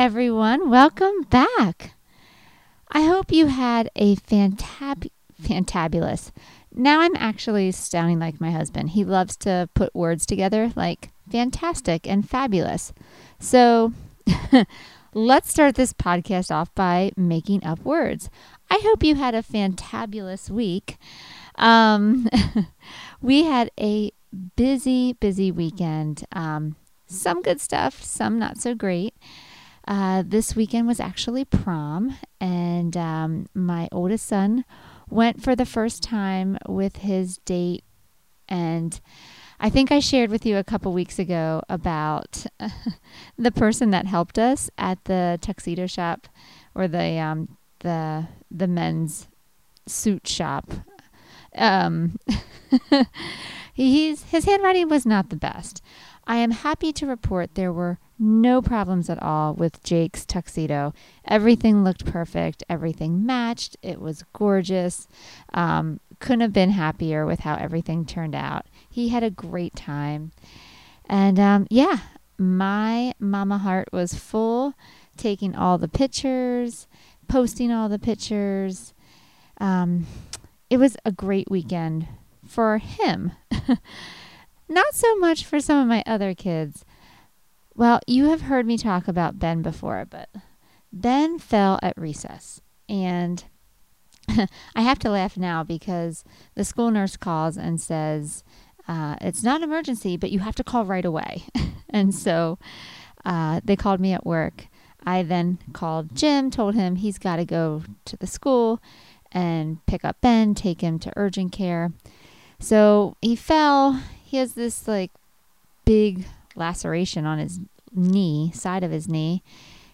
Everyone, welcome back. I hope you had a fantab- fantabulous. Now I'm actually sounding like my husband. He loves to put words together like fantastic and fabulous. So let's start this podcast off by making up words. I hope you had a fantabulous week. Um, we had a busy, busy weekend. Um, some good stuff, some not so great. Uh, this weekend was actually prom, and um, my oldest son went for the first time with his date. And I think I shared with you a couple weeks ago about the person that helped us at the tuxedo shop or the um, the the men's suit shop. Um, he's his handwriting was not the best. I am happy to report there were no problems at all with Jake's tuxedo. Everything looked perfect, everything matched, it was gorgeous. Um, couldn't have been happier with how everything turned out. He had a great time. And um, yeah, my mama heart was full, taking all the pictures, posting all the pictures. Um, it was a great weekend for him. Not so much for some of my other kids. Well, you have heard me talk about Ben before, but Ben fell at recess. And I have to laugh now because the school nurse calls and says, uh, It's not an emergency, but you have to call right away. and so uh, they called me at work. I then called Jim, told him he's got to go to the school and pick up Ben, take him to urgent care. So he fell. He has this like big laceration on his knee, side of his knee.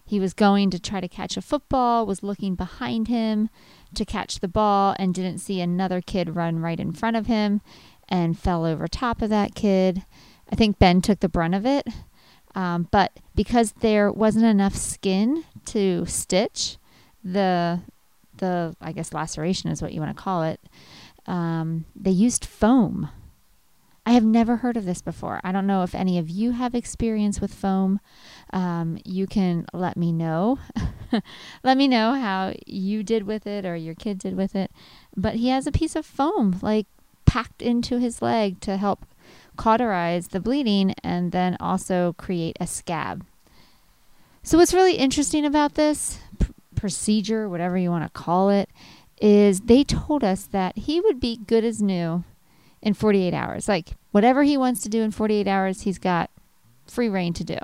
He was going to try to catch a football, was looking behind him to catch the ball, and didn't see another kid run right in front of him and fell over top of that kid. I think Ben took the brunt of it. Um, but because there wasn't enough skin to stitch the the I guess laceration is what you want to call it, um, they used foam. I have never heard of this before. I don't know if any of you have experience with foam. Um, you can let me know. let me know how you did with it or your kid did with it. But he has a piece of foam like packed into his leg to help cauterize the bleeding and then also create a scab. So, what's really interesting about this pr- procedure, whatever you want to call it, is they told us that he would be good as new in 48 hours. Like, whatever he wants to do in 48 hours, he's got free rein to do.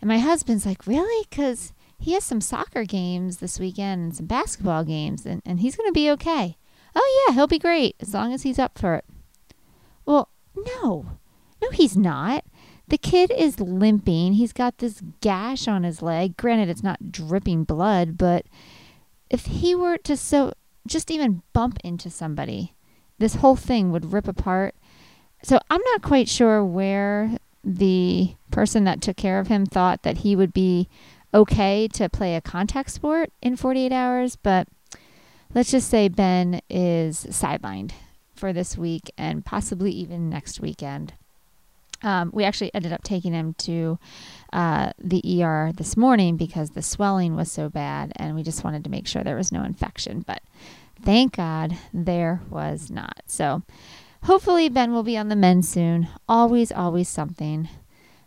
And my husband's like, Really? Because he has some soccer games this weekend and some basketball games, and, and he's going to be okay. Oh, yeah, he'll be great as long as he's up for it. Well, no, no, he's not. The kid is limping. He's got this gash on his leg. Granted, it's not dripping blood, but if he were to so just even bump into somebody, this whole thing would rip apart. So I'm not quite sure where the person that took care of him thought that he would be okay to play a contact sport in 48 hours, but let's just say Ben is sidelined for this week and possibly even next weekend. Um, we actually ended up taking him to uh, the ER this morning because the swelling was so bad, and we just wanted to make sure there was no infection. But thank God there was not. So hopefully, Ben will be on the mend soon. Always, always something.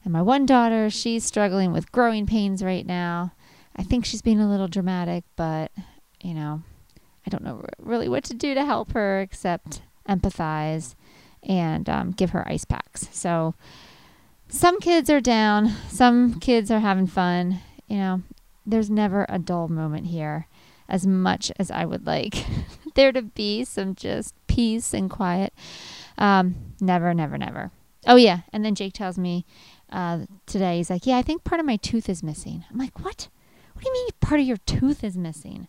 And my one daughter, she's struggling with growing pains right now. I think she's being a little dramatic, but you know, I don't know really what to do to help her except empathize and um, give her ice packs. So some kids are down, some kids are having fun. You know, there's never a dull moment here, as much as I would like there to be some just peace and quiet. Um, never, never, never. Oh, yeah. And then Jake tells me uh, today. He's like, "Yeah, I think part of my tooth is missing." I'm like, "What? What do you mean part of your tooth is missing?"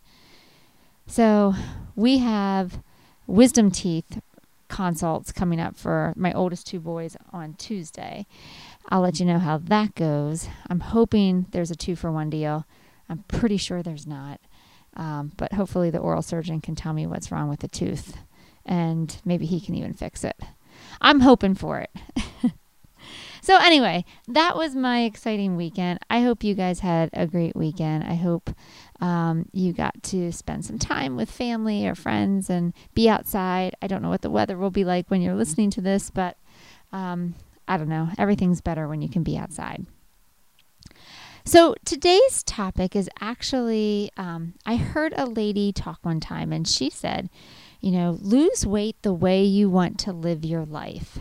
So we have wisdom teeth consults coming up for my oldest two boys on Tuesday. I'll let you know how that goes. I'm hoping there's a two for one deal. I'm pretty sure there's not. Um, but hopefully, the oral surgeon can tell me what's wrong with the tooth and maybe he can even fix it. I'm hoping for it. so, anyway, that was my exciting weekend. I hope you guys had a great weekend. I hope um, you got to spend some time with family or friends and be outside. I don't know what the weather will be like when you're listening to this, but um, I don't know. Everything's better when you can be outside. So today's topic is actually, um, I heard a lady talk one time and she said, you know, lose weight the way you want to live your life.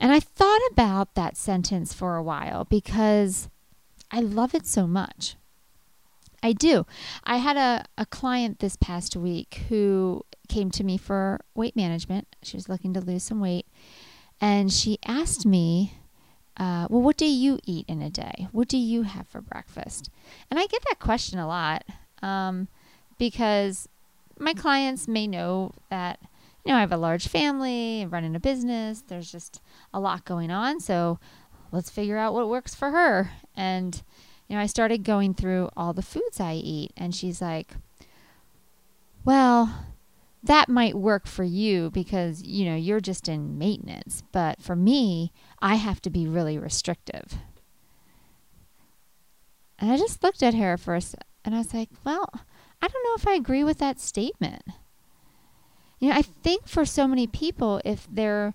And I thought about that sentence for a while because I love it so much. I do. I had a, a client this past week who came to me for weight management. She was looking to lose some weight. And she asked me, uh, Well, what do you eat in a day? What do you have for breakfast? And I get that question a lot um, because my clients may know that, you know, I have a large family, running a business, there's just a lot going on. So let's figure out what works for her. And, you know, I started going through all the foods I eat. And she's like, Well, that might work for you because, you know, you're just in maintenance. But for me, I have to be really restrictive. And I just looked at her for first and I was like, well, I don't know if I agree with that statement. You know, I think for so many people, if their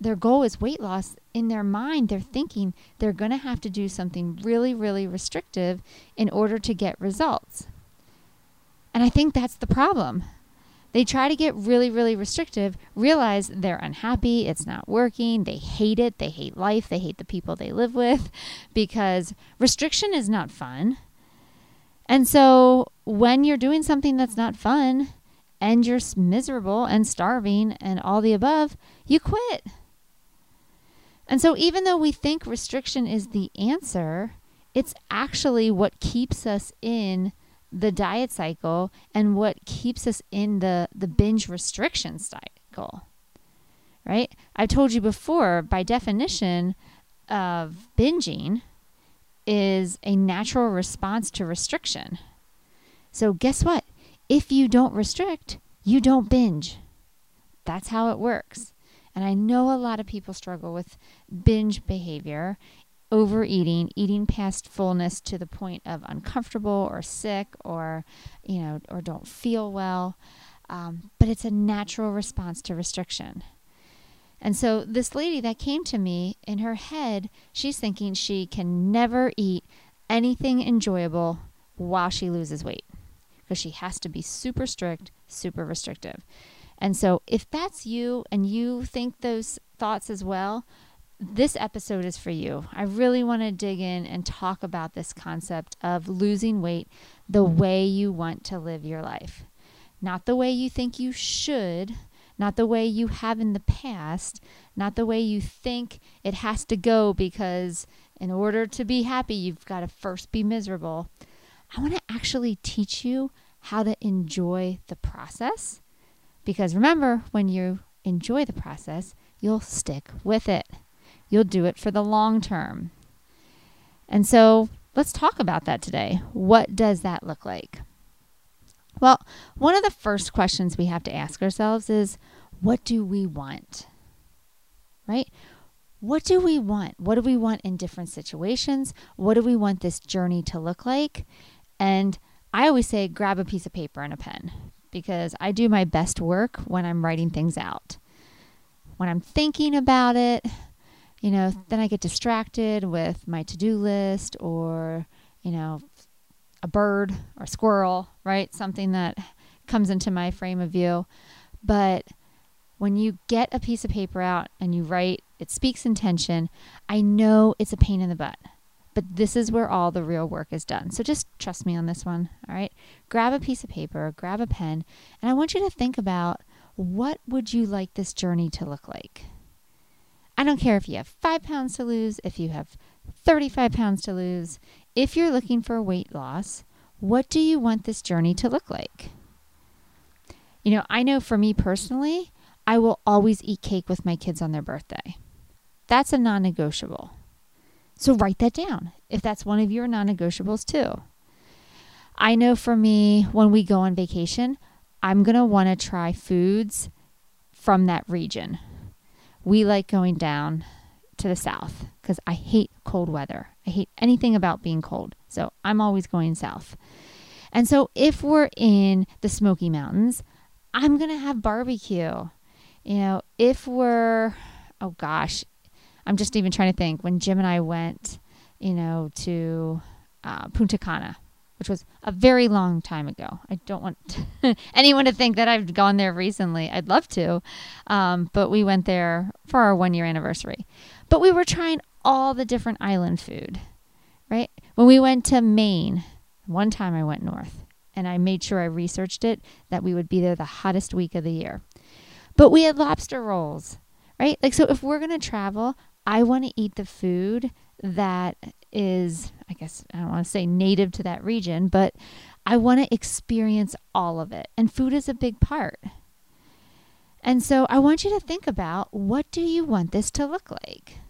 their goal is weight loss, in their mind, they're thinking they're going to have to do something really, really restrictive in order to get results. And I think that's the problem. They try to get really, really restrictive, realize they're unhappy, it's not working, they hate it, they hate life, they hate the people they live with because restriction is not fun. And so when you're doing something that's not fun and you're miserable and starving and all the above, you quit. And so even though we think restriction is the answer, it's actually what keeps us in the diet cycle and what keeps us in the, the binge restriction cycle. Right? I've told you before, by definition of binging is a natural response to restriction. So, guess what? If you don't restrict, you don't binge. That's how it works. And I know a lot of people struggle with binge behavior overeating, eating past fullness to the point of uncomfortable or sick or, you know, or don't feel well. Um, but it's a natural response to restriction. And so this lady that came to me in her head, she's thinking she can never eat anything enjoyable while she loses weight because she has to be super strict, super restrictive. And so if that's you and you think those thoughts as well, this episode is for you. I really want to dig in and talk about this concept of losing weight the way you want to live your life. Not the way you think you should, not the way you have in the past, not the way you think it has to go because in order to be happy, you've got to first be miserable. I want to actually teach you how to enjoy the process because remember, when you enjoy the process, you'll stick with it. You'll do it for the long term. And so let's talk about that today. What does that look like? Well, one of the first questions we have to ask ourselves is what do we want? Right? What do we want? What do we want in different situations? What do we want this journey to look like? And I always say grab a piece of paper and a pen because I do my best work when I'm writing things out. When I'm thinking about it, you know, then I get distracted with my to do list or, you know, a bird or a squirrel, right? Something that comes into my frame of view. But when you get a piece of paper out and you write, it speaks intention. I know it's a pain in the butt, but this is where all the real work is done. So just trust me on this one. All right. Grab a piece of paper, grab a pen, and I want you to think about what would you like this journey to look like? I don't care if you have five pounds to lose, if you have 35 pounds to lose. If you're looking for weight loss, what do you want this journey to look like? You know, I know for me personally, I will always eat cake with my kids on their birthday. That's a non negotiable. So write that down if that's one of your non negotiables too. I know for me, when we go on vacation, I'm going to want to try foods from that region. We like going down to the south because I hate cold weather. I hate anything about being cold. So I'm always going south. And so if we're in the Smoky Mountains, I'm going to have barbecue. You know, if we're, oh gosh, I'm just even trying to think when Jim and I went, you know, to uh, Punta Cana, which was a very long time ago. I don't want anyone to think that I've gone there recently. I'd love to. Um, but we went there for our one year anniversary. But we were trying all the different island food, right? When we went to Maine, one time I went north and I made sure I researched it that we would be there the hottest week of the year. But we had lobster rolls, right? Like, so if we're going to travel, I want to eat the food that is, I guess, I don't want to say native to that region, but I want to experience all of it. And food is a big part. And so I want you to think about what do you want this to look like?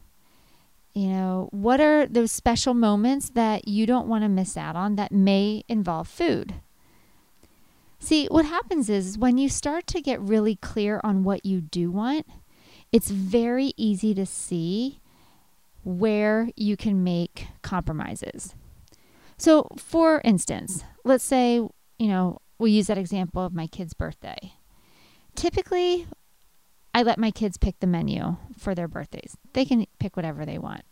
You know, what are those special moments that you don't want to miss out on that may involve food? See, what happens is when you start to get really clear on what you do want, it's very easy to see where you can make compromises. So, for instance, let's say, you know, we use that example of my kid's birthday. Typically, I let my kids pick the menu for their birthdays. They can pick whatever they want.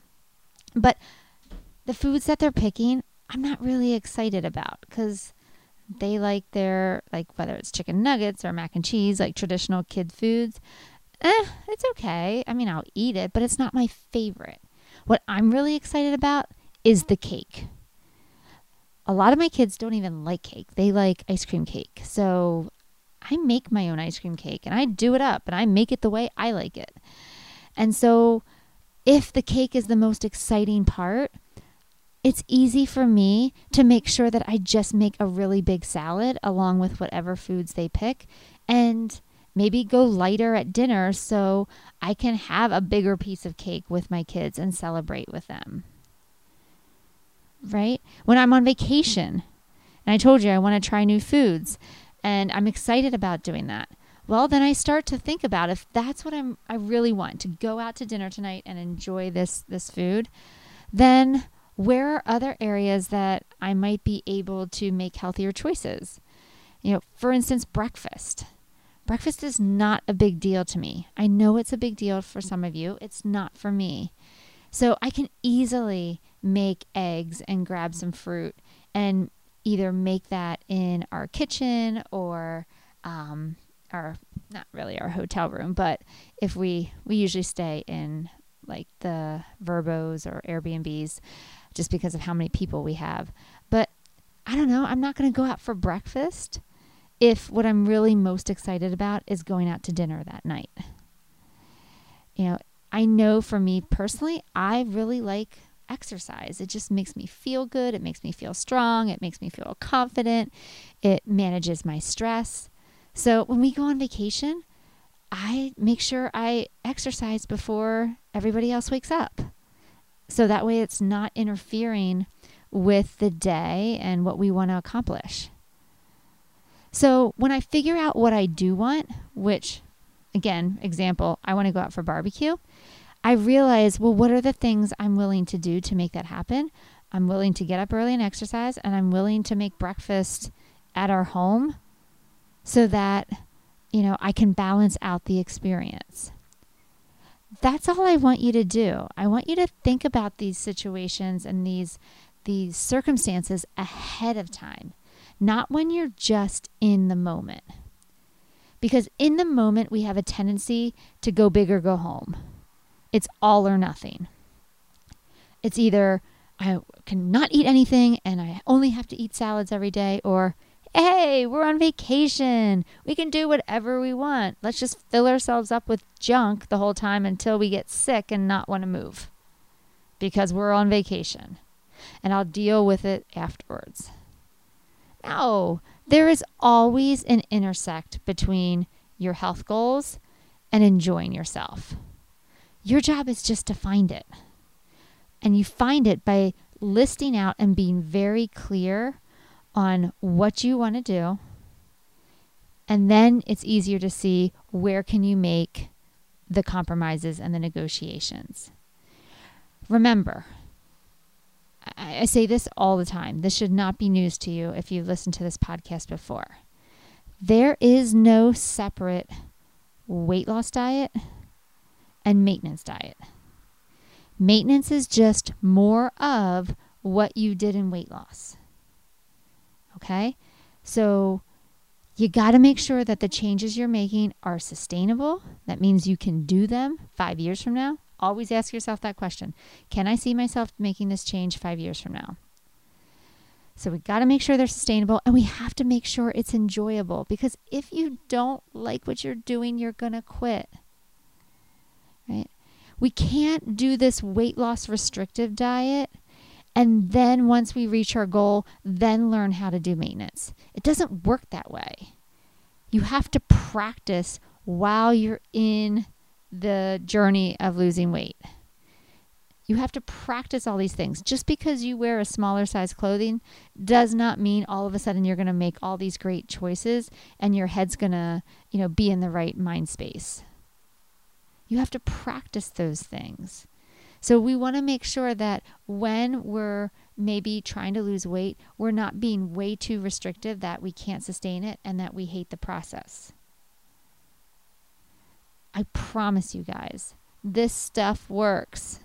But the foods that they're picking, I'm not really excited about because they like their, like, whether it's chicken nuggets or mac and cheese, like traditional kid foods. Eh, it's okay. I mean, I'll eat it, but it's not my favorite. What I'm really excited about is the cake. A lot of my kids don't even like cake, they like ice cream cake. So I make my own ice cream cake and I do it up and I make it the way I like it. And so if the cake is the most exciting part, it's easy for me to make sure that I just make a really big salad along with whatever foods they pick and maybe go lighter at dinner so I can have a bigger piece of cake with my kids and celebrate with them. Right? When I'm on vacation, and I told you I want to try new foods, and I'm excited about doing that. Well, then I start to think about if that's what I'm I really want to go out to dinner tonight and enjoy this this food, then where are other areas that I might be able to make healthier choices? You know, for instance, breakfast. Breakfast is not a big deal to me. I know it's a big deal for some of you. It's not for me. So I can easily make eggs and grab some fruit and either make that in our kitchen or um, our not really our hotel room, but if we we usually stay in like the Vrbos or Airbnbs just because of how many people we have. But I don't know, I'm not going to go out for breakfast if what I'm really most excited about is going out to dinner that night. You know, I know for me personally, I really like exercise. It just makes me feel good. It makes me feel strong. It makes me feel confident. It manages my stress. So when we go on vacation, I make sure I exercise before everybody else wakes up. So that way it's not interfering with the day and what we want to accomplish. So when I figure out what I do want, which again, example, I want to go out for barbecue, I realize, well, what are the things I'm willing to do to make that happen? I'm willing to get up early and exercise, and I'm willing to make breakfast at our home so that, you know, I can balance out the experience. That's all I want you to do. I want you to think about these situations and these these circumstances ahead of time not when you're just in the moment. Because in the moment, we have a tendency to go big or go home. It's all or nothing. It's either I cannot eat anything and I only have to eat salads every day, or hey, we're on vacation. We can do whatever we want. Let's just fill ourselves up with junk the whole time until we get sick and not want to move because we're on vacation. And I'll deal with it afterwards. No, there is always an intersect between your health goals and enjoying yourself. Your job is just to find it. And you find it by listing out and being very clear on what you want to do. And then it's easier to see where can you make the compromises and the negotiations. Remember, I, I say this all the time. This should not be news to you if you've listened to this podcast before. There is no separate weight loss diet and maintenance diet. Maintenance is just more of what you did in weight loss. Okay? So you got to make sure that the changes you're making are sustainable. That means you can do them five years from now. Always ask yourself that question Can I see myself making this change five years from now? So we got to make sure they're sustainable and we have to make sure it's enjoyable because if you don't like what you're doing, you're going to quit. Right? We can't do this weight loss restrictive diet and then once we reach our goal, then learn how to do maintenance. It doesn't work that way. You have to practice while you're in the journey of losing weight. You have to practice all these things. Just because you wear a smaller size clothing does not mean all of a sudden you're going to make all these great choices and your head's going to, you know, be in the right mind space. You have to practice those things. So we want to make sure that when we're maybe trying to lose weight, we're not being way too restrictive that we can't sustain it and that we hate the process. I promise you guys, this stuff works.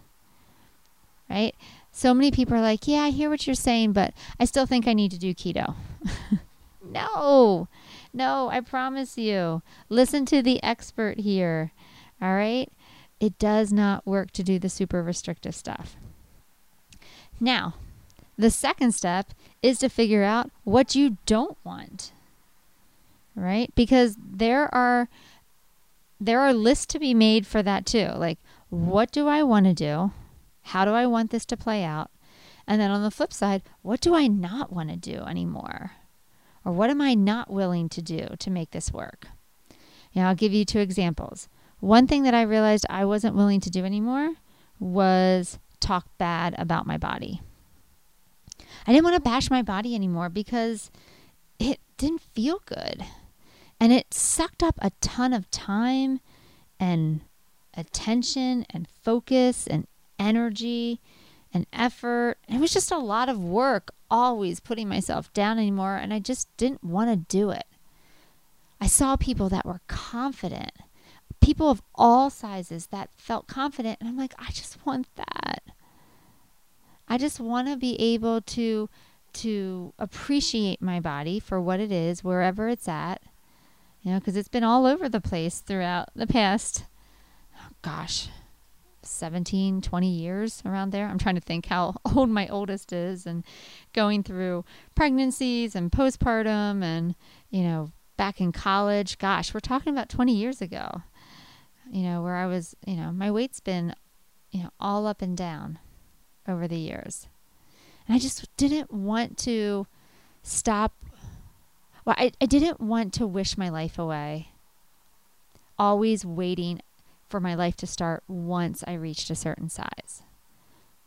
Right? So many people are like, yeah, I hear what you're saying, but I still think I need to do keto. no, no, I promise you. Listen to the expert here. All right? it does not work to do the super restrictive stuff. Now, the second step is to figure out what you don't want. Right? Because there are there are lists to be made for that too. Like what do I want to do? How do I want this to play out? And then on the flip side, what do I not want to do anymore? Or what am I not willing to do to make this work? You know, I'll give you two examples. One thing that I realized I wasn't willing to do anymore was talk bad about my body. I didn't want to bash my body anymore because it didn't feel good. And it sucked up a ton of time and attention and focus and energy and effort. It was just a lot of work always putting myself down anymore. And I just didn't want to do it. I saw people that were confident people of all sizes that felt confident. And I'm like, I just want that. I just want to be able to to appreciate my body for what it is wherever it's at. You know, because it's been all over the place throughout the past oh gosh, 17, 20 years around there. I'm trying to think how old my oldest is and going through pregnancies and postpartum and, you know, back in college. Gosh, we're talking about 20 years ago you know, where I was, you know, my weight's been, you know, all up and down over the years. And I just didn't want to stop. Well, I, I didn't want to wish my life away, always waiting for my life to start once I reached a certain size.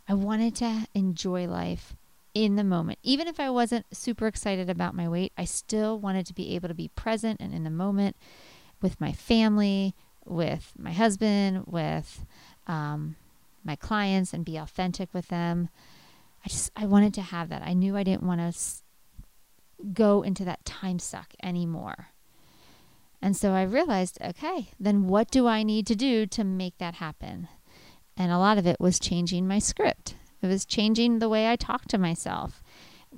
I wanted to enjoy life in the moment. Even if I wasn't super excited about my weight, I still wanted to be able to be present and in the moment with my family, with my husband, with um, my clients, and be authentic with them. I just I wanted to have that. I knew I didn't want to go into that time suck anymore. And so I realized, okay, then what do I need to do to make that happen? And a lot of it was changing my script. It was changing the way I talk to myself.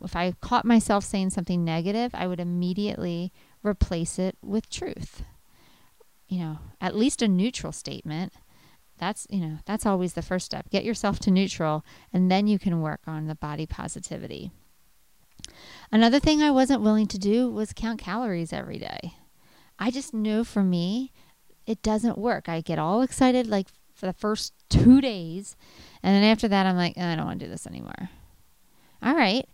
If I caught myself saying something negative, I would immediately replace it with truth you know, at least a neutral statement. That's, you know, that's always the first step. Get yourself to neutral and then you can work on the body positivity. Another thing I wasn't willing to do was count calories every day. I just knew for me, it doesn't work. I get all excited like for the first two days. And then after that, I'm like, I don't want to do this anymore. All right.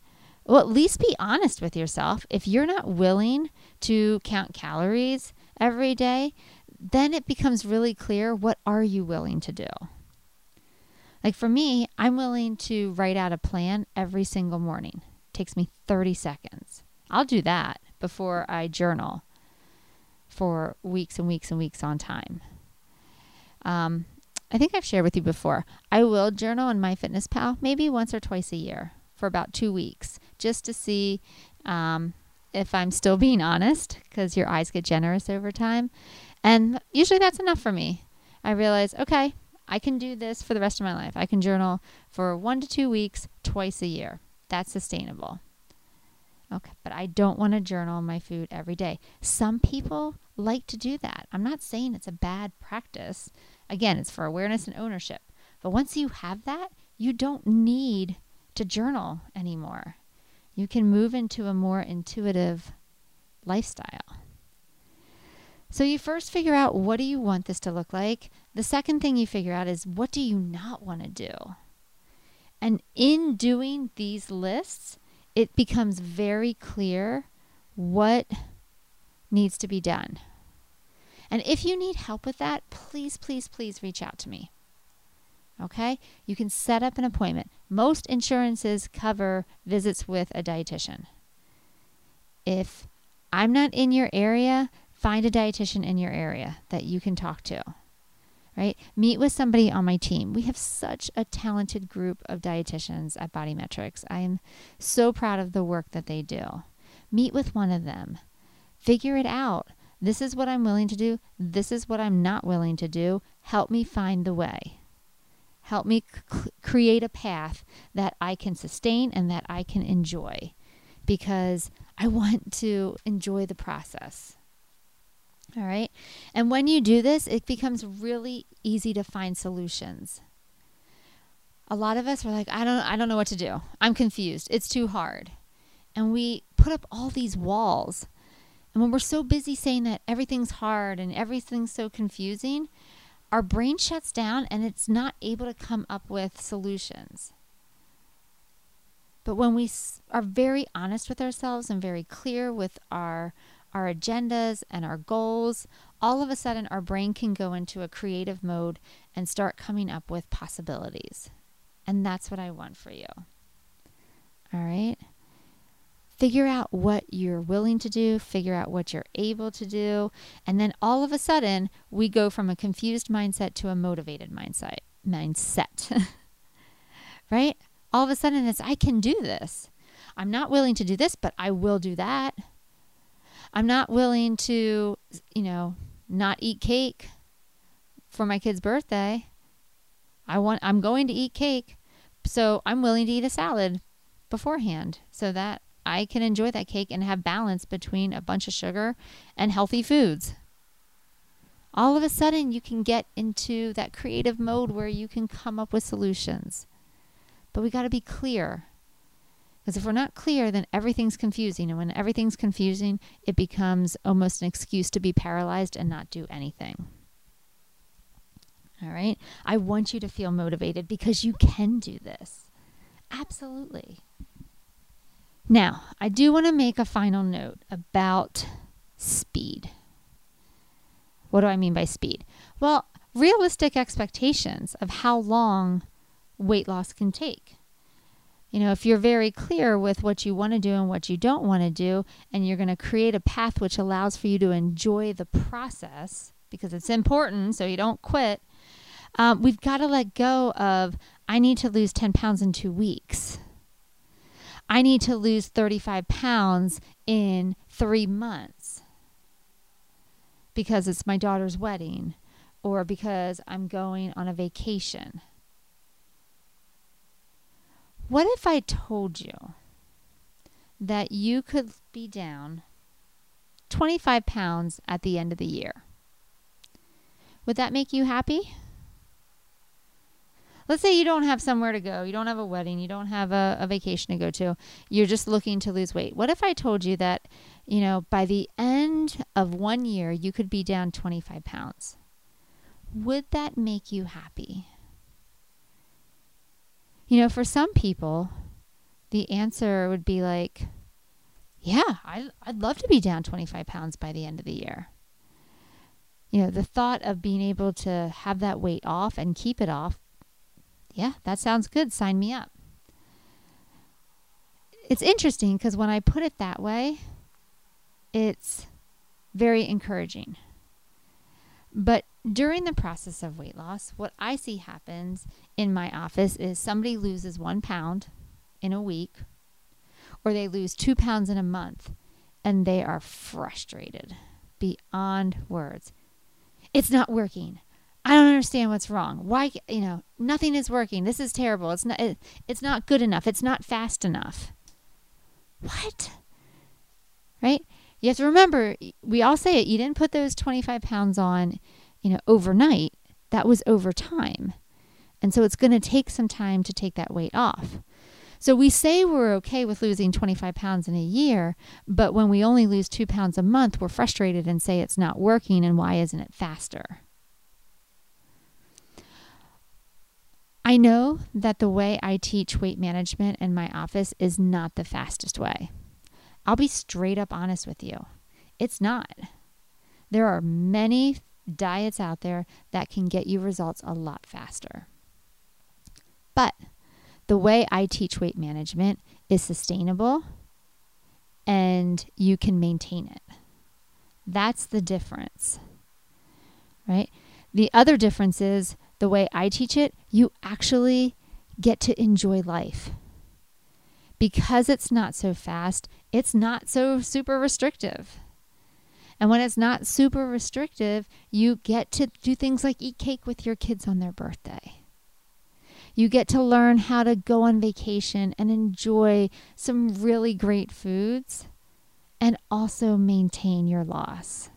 Well, at least be honest with yourself. If you're not willing to count calories every day, then it becomes really clear what are you willing to do? Like for me, I'm willing to write out a plan every single morning. Takes me 30 seconds. I'll do that before I journal for weeks and weeks and weeks on time. Um, I think I've shared with you before. I will journal in MyFitnessPal maybe once or twice a year for about two weeks just to see um, if I'm still being honest because your eyes get generous over time. And usually that's enough for me. I realize, okay, I can do this for the rest of my life. I can journal for one to two weeks, twice a year. That's sustainable. Okay, but I don't want to journal my food every day. Some people like to do that. I'm not saying it's a bad practice. Again, it's for awareness and ownership. But once you have that, you don't need to journal anymore. You can move into a more intuitive lifestyle. So you first figure out what do you want this to look like? The second thing you figure out is what do you not want to do? And in doing these lists, it becomes very clear what needs to be done. And if you need help with that, please, please, please reach out to me. Okay? You can set up an appointment. Most insurances cover visits with a dietitian. If I'm not in your area, find a dietitian in your area that you can talk to. Right? Meet with somebody on my team. We have such a talented group of dietitians at Body Metrics. I am so proud of the work that they do. Meet with one of them. Figure it out. This is what I'm willing to do. This is what I'm not willing to do. Help me find the way. Help me c- create a path that I can sustain and that I can enjoy because I want to enjoy the process. All right. And when you do this, it becomes really easy to find solutions. A lot of us are like, I don't I don't know what to do. I'm confused. It's too hard. And we put up all these walls. And when we're so busy saying that everything's hard and everything's so confusing, our brain shuts down and it's not able to come up with solutions. But when we are very honest with ourselves and very clear with our our agendas and our goals, all of a sudden our brain can go into a creative mode and start coming up with possibilities. And that's what I want for you. All right? Figure out what you're willing to do, figure out what you're able to do, and then all of a sudden we go from a confused mindset to a motivated mindset. Mindset. right? All of a sudden it's I can do this. I'm not willing to do this, but I will do that. I'm not willing to, you know, not eat cake for my kid's birthday. I want I'm going to eat cake. So I'm willing to eat a salad beforehand so that I can enjoy that cake and have balance between a bunch of sugar and healthy foods. All of a sudden, you can get into that creative mode where you can come up with solutions. But we got to be clear because if we're not clear, then everything's confusing. And when everything's confusing, it becomes almost an excuse to be paralyzed and not do anything. All right? I want you to feel motivated because you can do this. Absolutely. Now, I do want to make a final note about speed. What do I mean by speed? Well, realistic expectations of how long weight loss can take you know, if you're very clear with what you want to do and what you don't want to do, and you're going to create a path which allows for you to enjoy the process because it's important so you don't quit, um, we've got to let go of, I need to lose 10 pounds in two weeks. I need to lose 35 pounds in three months because it's my daughter's wedding or because I'm going on a vacation. What if I told you that you could be down 25 pounds at the end of the year? Would that make you happy? let's say you don't have somewhere to go, you don't have a wedding, you don't have a, a vacation to go to, you're just looking to lose weight. What if I told you that, you know, by the end of one year, you could be down 25 pounds? Would that make you happy? You know, for some people, the answer would be like, yeah, I, I'd love to be down 25 pounds by the end of the year. You know, the thought of being able to have that weight off and keep it off, yeah, that sounds good. Sign me up. It's interesting because when I put it that way, it's very encouraging. But during the process of weight loss, what I see happens in my office is somebody loses one pound in a week, or they lose two pounds in a month, and they are frustrated beyond words. It's not working. I don't understand what's wrong. Why, you know, nothing is working. This is terrible. It's not it, it's not good enough. It's not fast enough. What? Right? You have to remember, we all say it. You didn't put those 25 pounds on, you know, overnight. That was over time. And so it's going to take some time to take that weight off. So we say we're okay with losing 25 pounds in a year, but when we only lose two pounds a month, we're frustrated and say it's not working and why isn't it faster? I know that the way I teach weight management in my office is not the fastest way. I'll be straight up honest with you. It's not. There are many diets out there that can get you results a lot faster. But the way I teach weight management is sustainable and you can maintain it. That's the difference, right? The other difference is the way I teach it, you actually get to enjoy life. Because it's not so fast, it's not so super restrictive. And when it's not super restrictive, you get to do things like eat cake with your kids on their birthday. You get to learn how to go on vacation and enjoy some really great foods and also maintain your loss.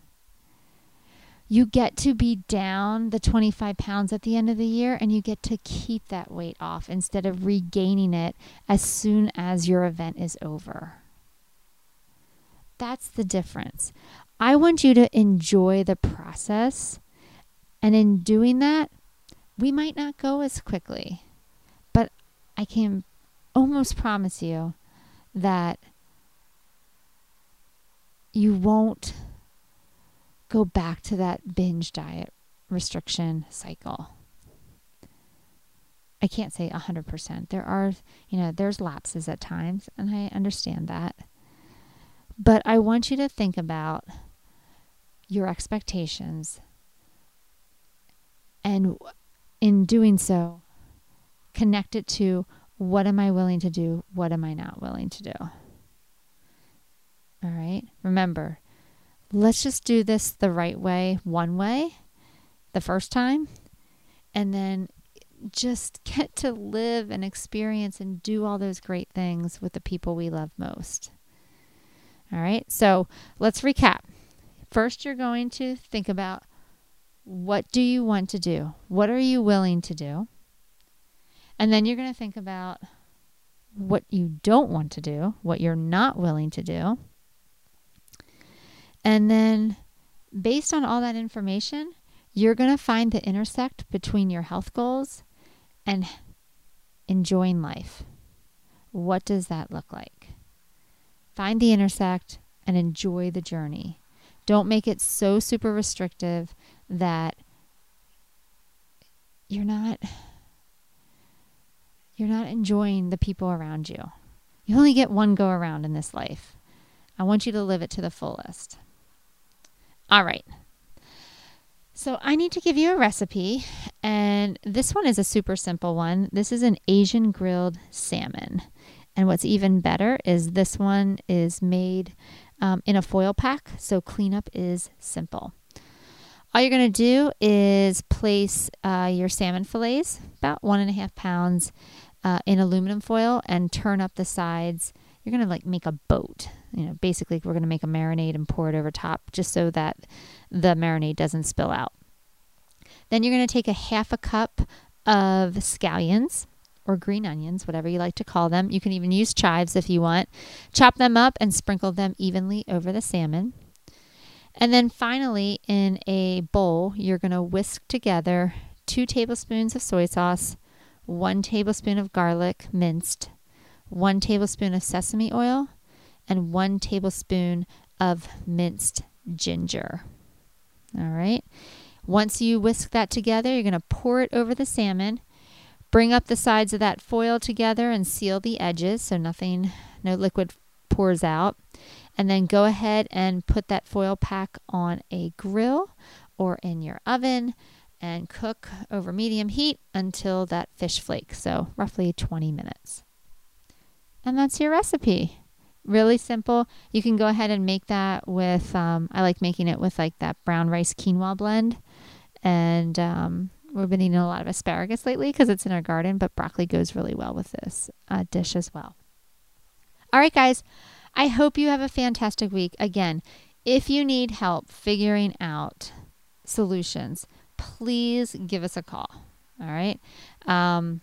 You get to be down the 25 pounds at the end of the year and you get to keep that weight off instead of regaining it as soon as your event is over. That's the difference. I want you to enjoy the process. And in doing that, we might not go as quickly. I can almost promise you that you won't go back to that binge diet restriction cycle. I can't say 100%. There are, you know, there's lapses at times, and I understand that. But I want you to think about your expectations. And in doing so, connect it to what am I willing to do? What am I not willing to do? All right. Remember, let's just do this the right way, one way, the first time, and then just get to live and experience and do all those great things with the people we love most. All right. So let's recap. First, you're going to think about what do you want to do? What are you willing to do? And then you're going to think about what you don't want to do, what you're not willing to do. And then, based on all that information, you're going to find the intersect between your health goals and enjoying life. What does that look like? Find the intersect and enjoy the journey. Don't make it so super restrictive that you're not you're not enjoying the people around you. You only get one go around in this life. I want you to live it to the fullest. All right. So, I need to give you a recipe, and this one is a super simple one. This is an Asian grilled salmon. And what's even better is this one is made um, in a foil pack, so cleanup is simple. All you're going to do is place uh, your salmon fillets, about one and a half pounds, uh, in aluminum foil and turn up the sides. You're going to like make a boat. You know, basically, we're going to make a marinade and pour it over top just so that the marinade doesn't spill out. Then you're going to take a half a cup of scallions or green onions, whatever you like to call them. You can even use chives if you want. Chop them up and sprinkle them evenly over the salmon. And then finally, in a bowl, you're going to whisk together two tablespoons of soy sauce, one tablespoon of garlic minced, one tablespoon of sesame oil, and one tablespoon of minced ginger. All right. Once you whisk that together, you're going to pour it over the salmon. Bring up the sides of that foil together and seal the edges so nothing, no liquid pours out. And then go ahead and put that foil pack on a grill or in your oven and cook over medium heat until that fish flakes. So, roughly 20 minutes. And that's your recipe. Really simple. You can go ahead and make that with, um, I like making it with like that brown rice quinoa blend. And um, we've been eating a lot of asparagus lately because it's in our garden, but broccoli goes really well with this uh, dish as well. All right, guys. I hope you have a fantastic week. Again, if you need help figuring out solutions, please give us a call. All right. Um,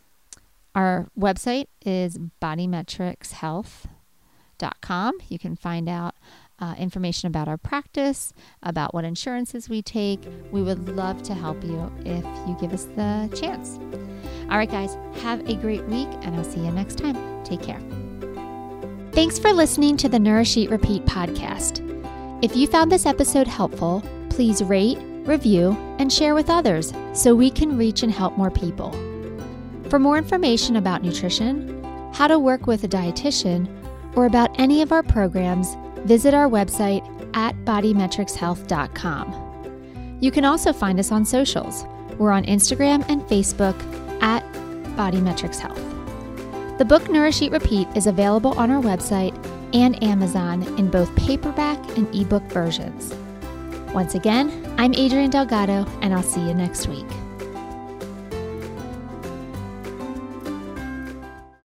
our website is bodymetricshealth.com. You can find out uh, information about our practice, about what insurances we take. We would love to help you if you give us the chance. All right, guys, have a great week, and I'll see you next time. Take care. Thanks for listening to the Nourish Eat Repeat podcast. If you found this episode helpful, please rate, review, and share with others so we can reach and help more people. For more information about nutrition, how to work with a dietitian, or about any of our programs, visit our website at bodymetricshealth.com. You can also find us on socials. We're on Instagram and Facebook at Bodymetrics Health. The book Nourish Eat Repeat is available on our website and Amazon in both paperback and ebook versions. Once again, I'm Adrienne Delgado, and I'll see you next week.